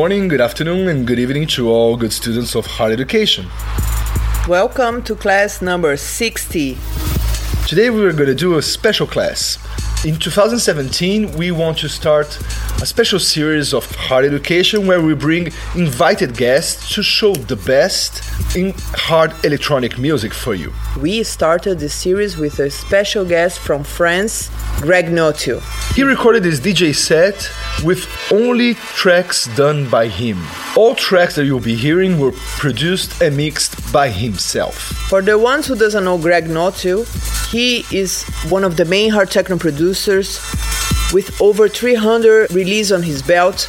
Morning, good afternoon, and good evening to all good students of higher education. Welcome to class number 60. Today we are going to do a special class. In 2017, we want to start a special series of hard education where we bring invited guests to show the best in hard electronic music for you. We started this series with a special guest from France, Greg Notill. He recorded his DJ set with only tracks done by him. All tracks that you'll be hearing were produced and mixed by himself. For the ones who doesn't know Greg Notill, he is one of the main hard techno producers with over 300 releases on his belt.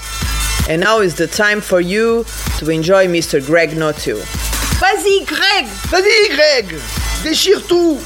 And now is the time for you to enjoy Mr. Greg Notill. Vas-y, Greg! Vas-y, Greg! Déchire tout!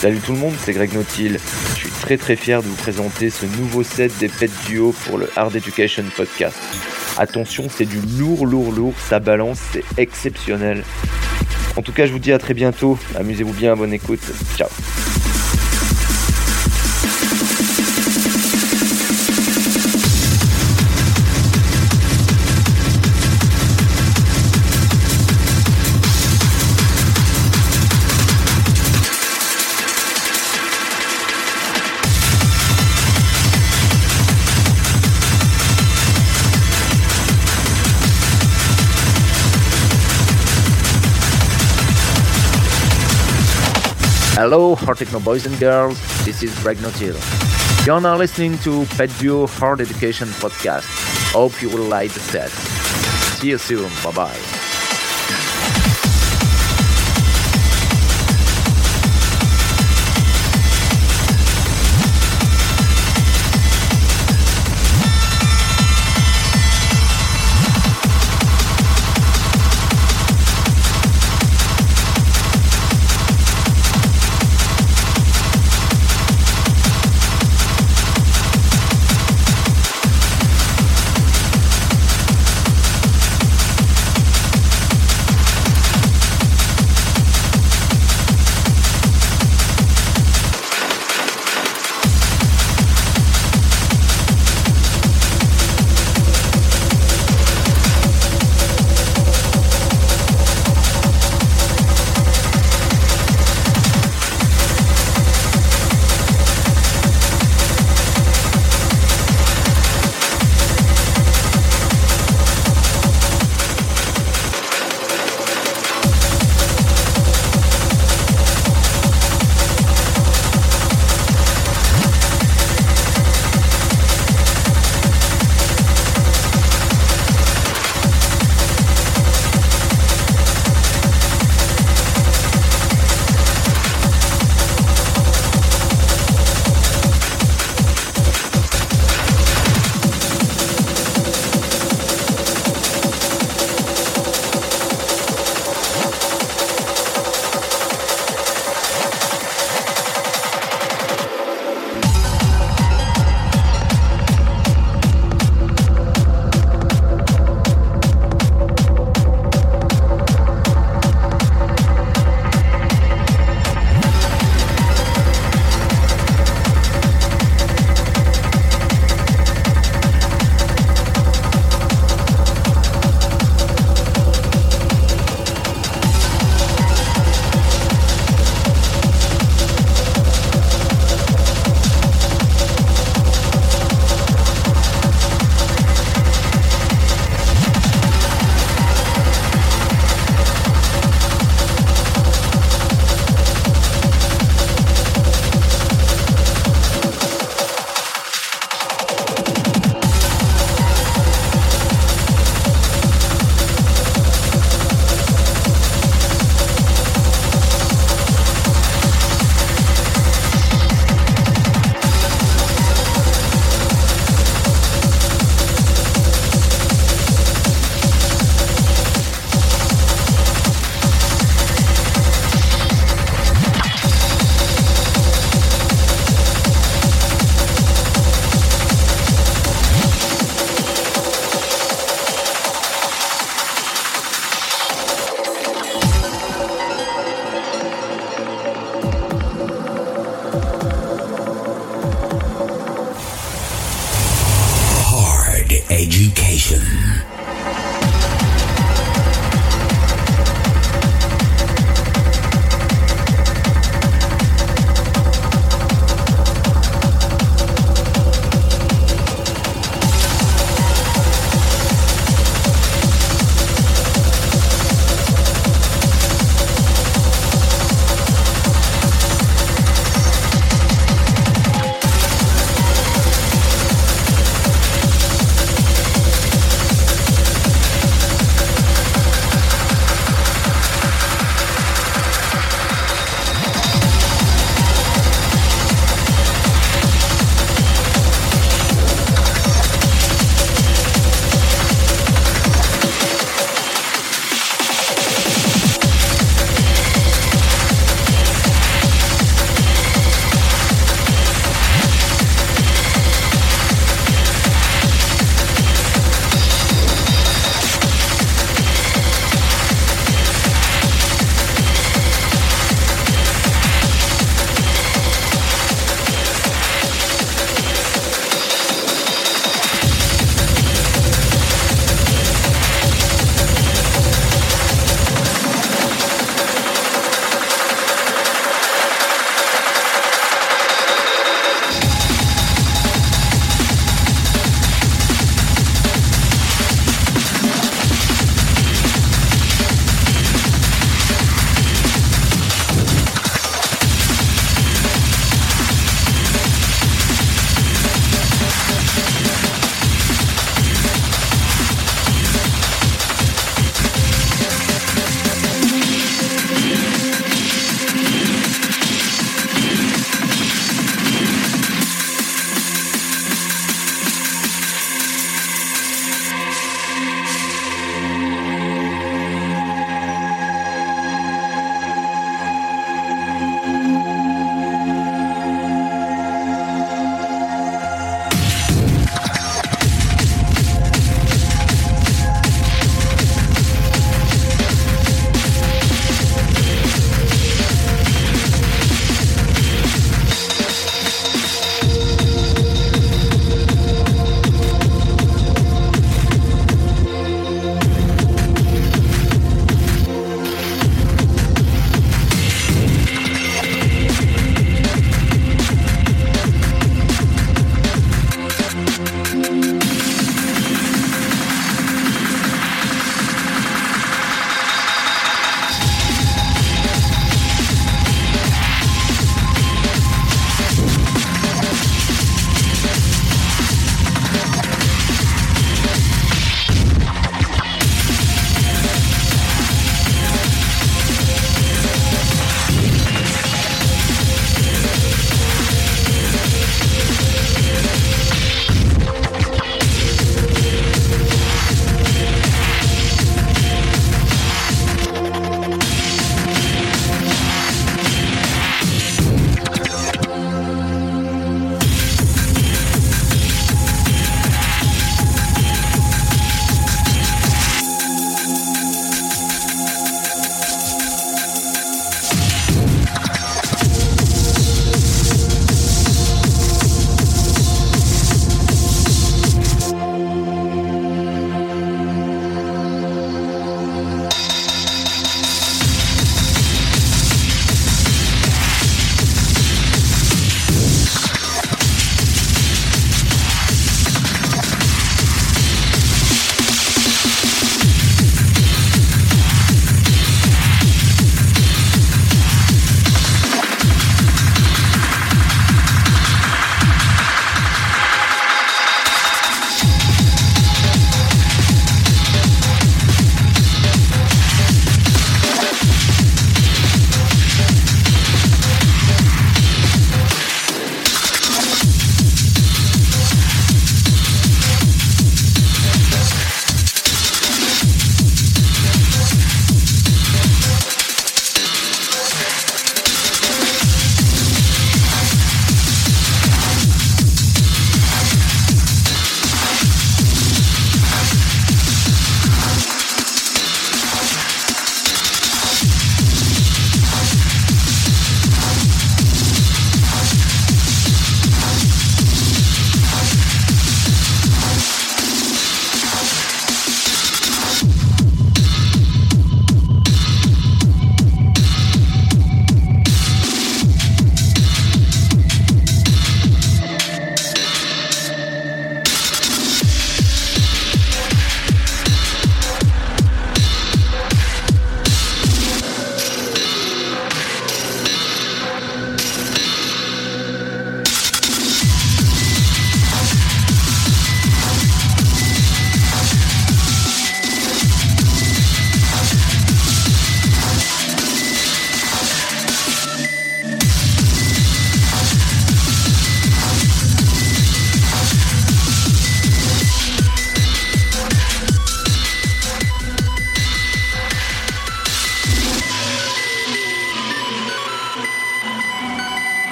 Salut tout le monde, c'est Greg Nautil. Je suis très très fier de vous présenter ce nouveau set des Pet Duo pour le Hard Education Podcast. Attention, c'est du lourd, lourd, lourd, ça balance, c'est exceptionnel. En tout cas, je vous dis à très bientôt. Amusez-vous bien, bonne écoute. Ciao. Hello, hard techno boys and girls. This is Greg Notill. You're now listening to PETDuo Hard Education Podcast. Hope you will like the set. See you soon. Bye bye.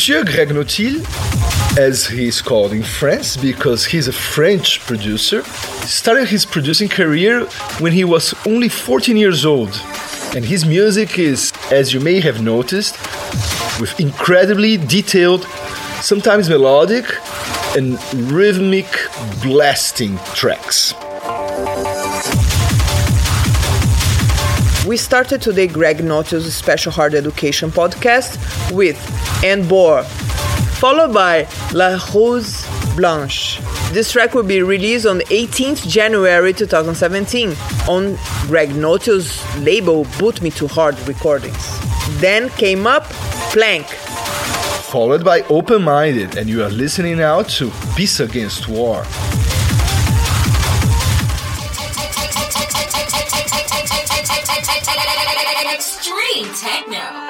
Monsieur Greg as he is called in France because he's a French producer, started his producing career when he was only 14 years old. And his music is, as you may have noticed, with incredibly detailed, sometimes melodic, and rhythmic blasting tracks. We started today Greg Notill's Special Hard Education podcast with N Bohr, followed by La Rose Blanche. This track will be released on 18th January 2017 on Greg Notill's label Boot Me 2 Hard Recordings. Then came up Planck, Followed by Open Minded, and you are listening now to Peace Against War. Techno.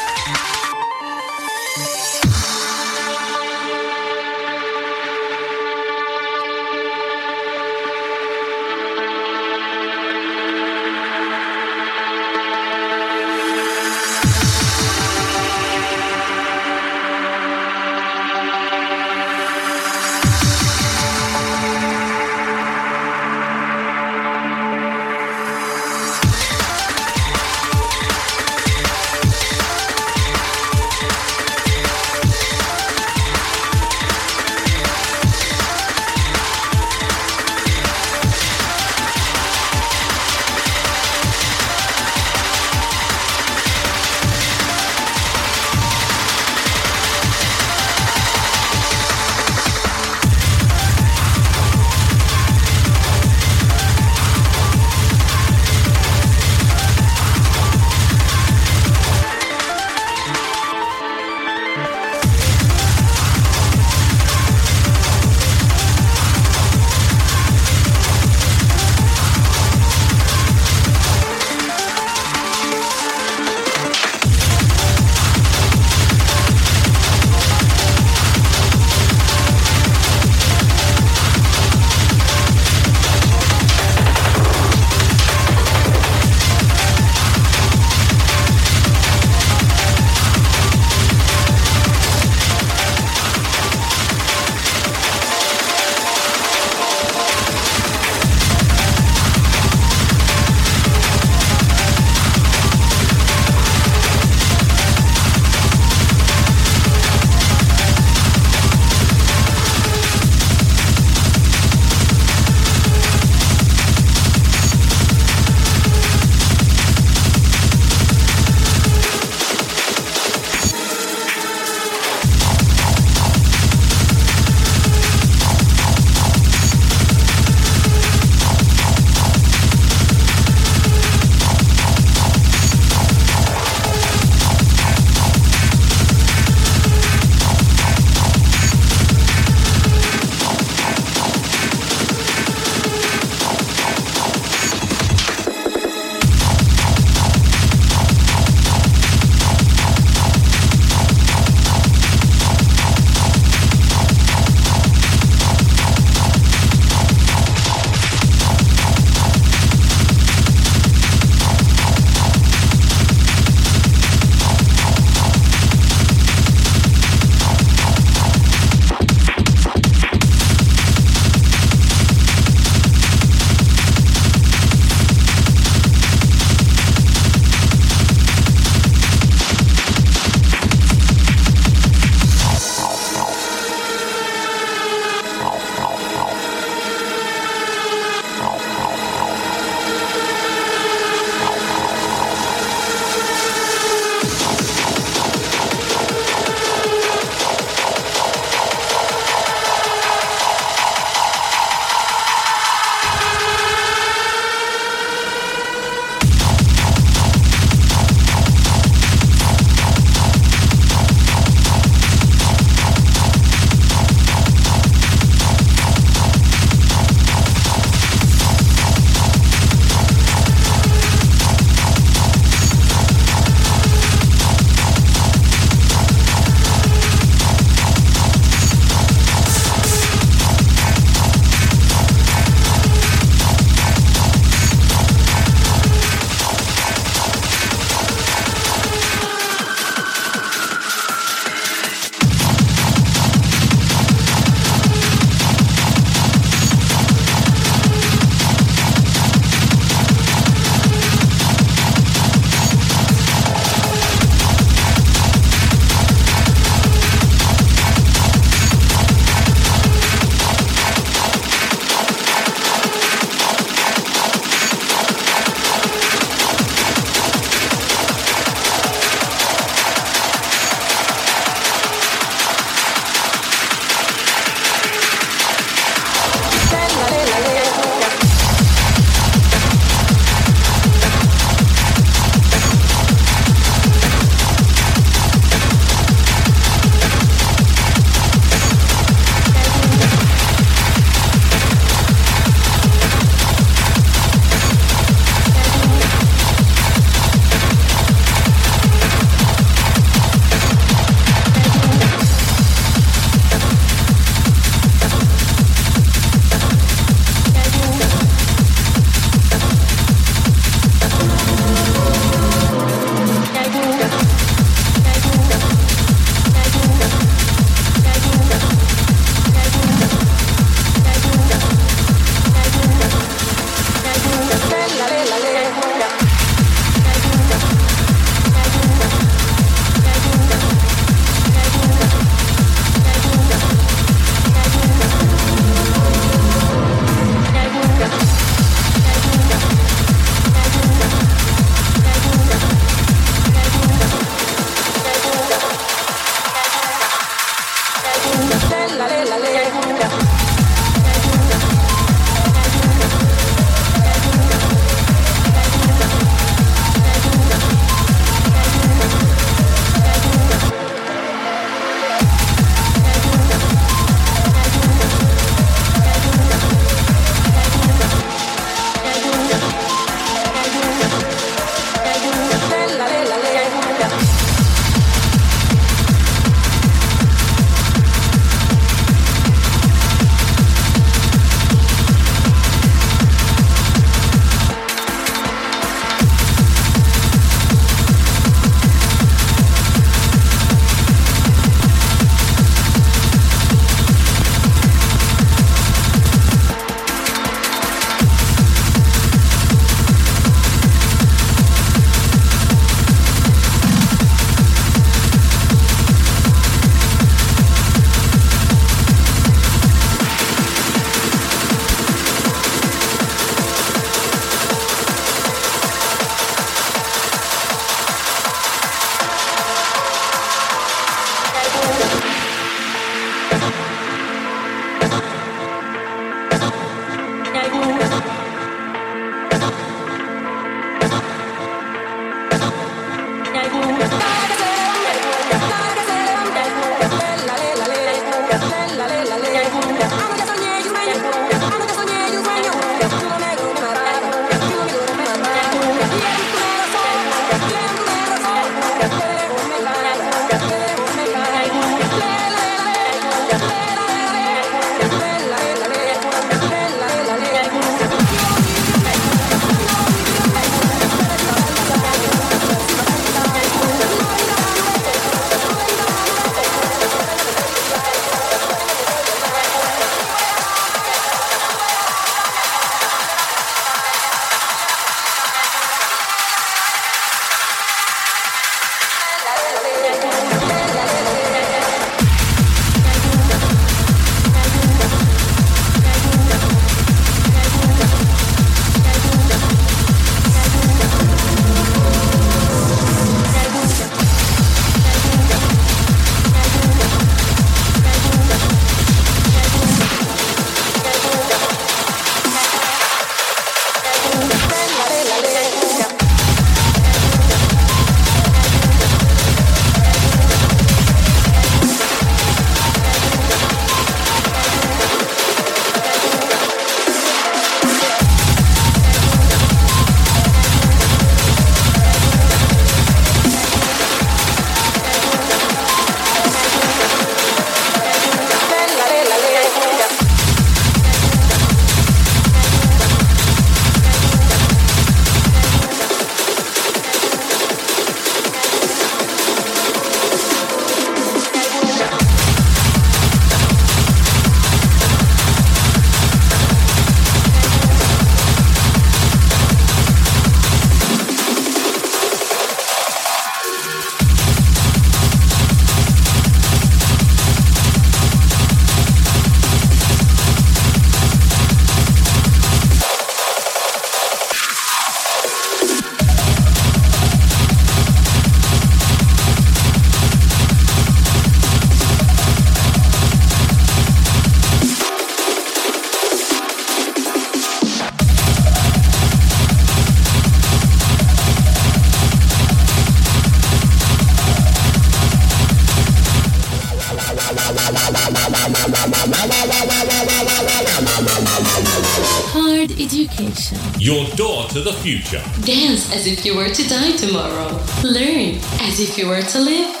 To the future. Dance as if you were to die tomorrow. Learn as if you were to live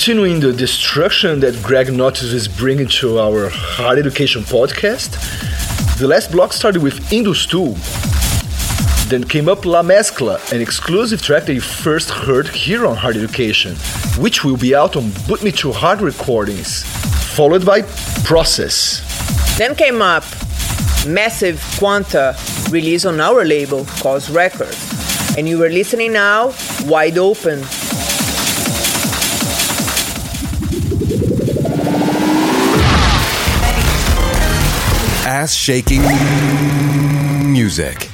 continuing the destruction that Greg Notill is bringing to our hard education podcast. The last block started with Indus 2. Then came up La Mezcla, an exclusive track that you first heard here on Hard Education, which will be out on Boot Me 2 Hard recordings, followed by Process. Then came up Massive Quanta, release on our label, Cause Records. And you are listening now, Wide Open, ass shaking music.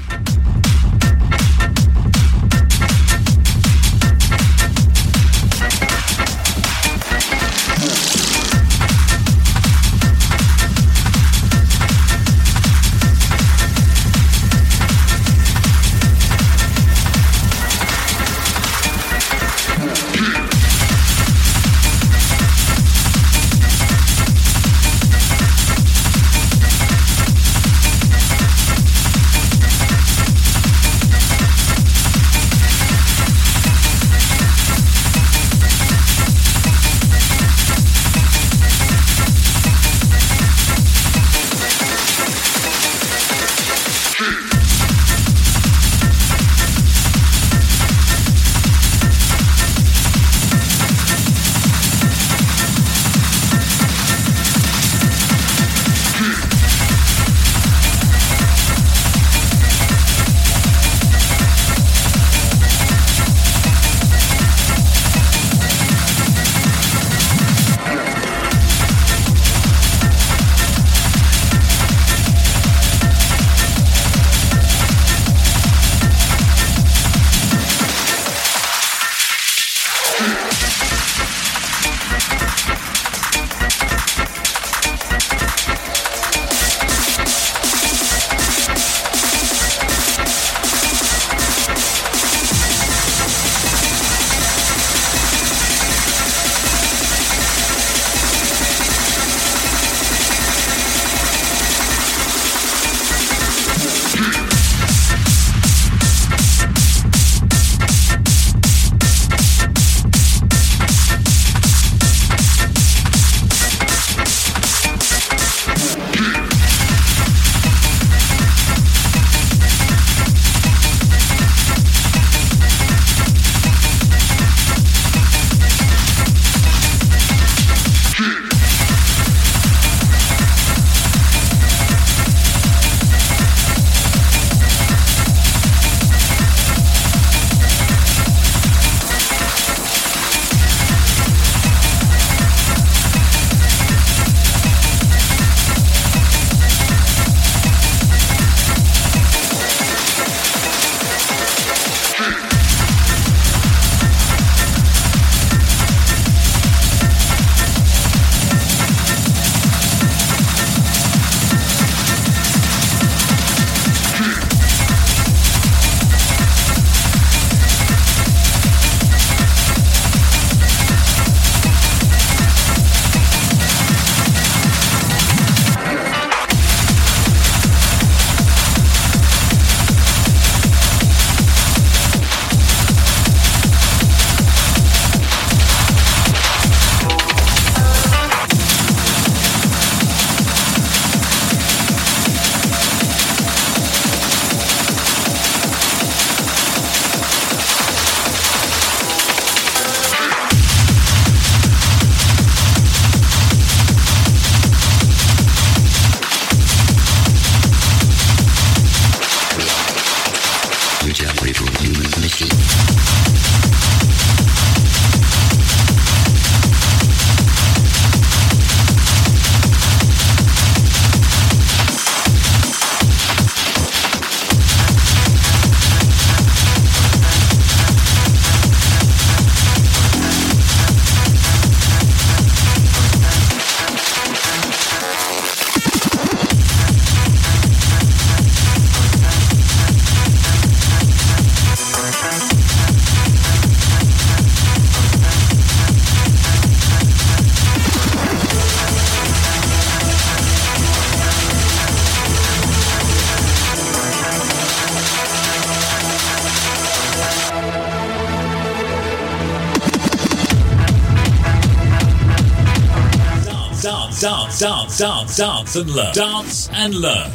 Dance, dance, and learn. Dance and learn.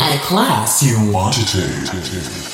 At a class you want to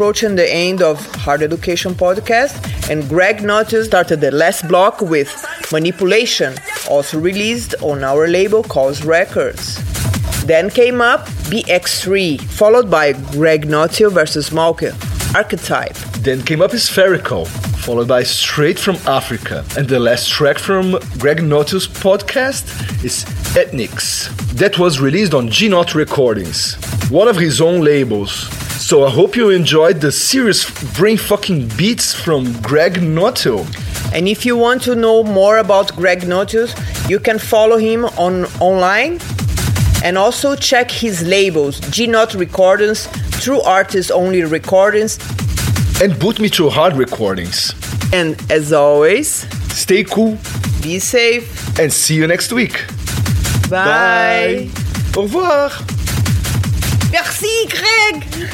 approaching the end of Hard Education podcast, and Greg Notill started the last block with Manipulation, also released on our label Cause Records. Then came up BX3, followed by Greg Notill versus Malke, Archetype. Then came up Spherical, followed by Straight from Africa. And the last track from Greg Notill' podcast is Ethnics. That was released on Gnot Recordings, one of his own labels. So I hope you enjoyed the serious brain fucking beats from Greg Notill. And if you want to know more about Greg Notill, you can follow him on online and also check his labels Gnot Recordings, True Artist Only Recordings, And Boot Me 2 Hard Recordings. and as always, Stay cool be safe. and see you next week. Bye. Au revoir. Merci, Greg.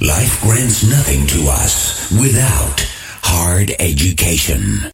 Life grants nothing to us without hard education.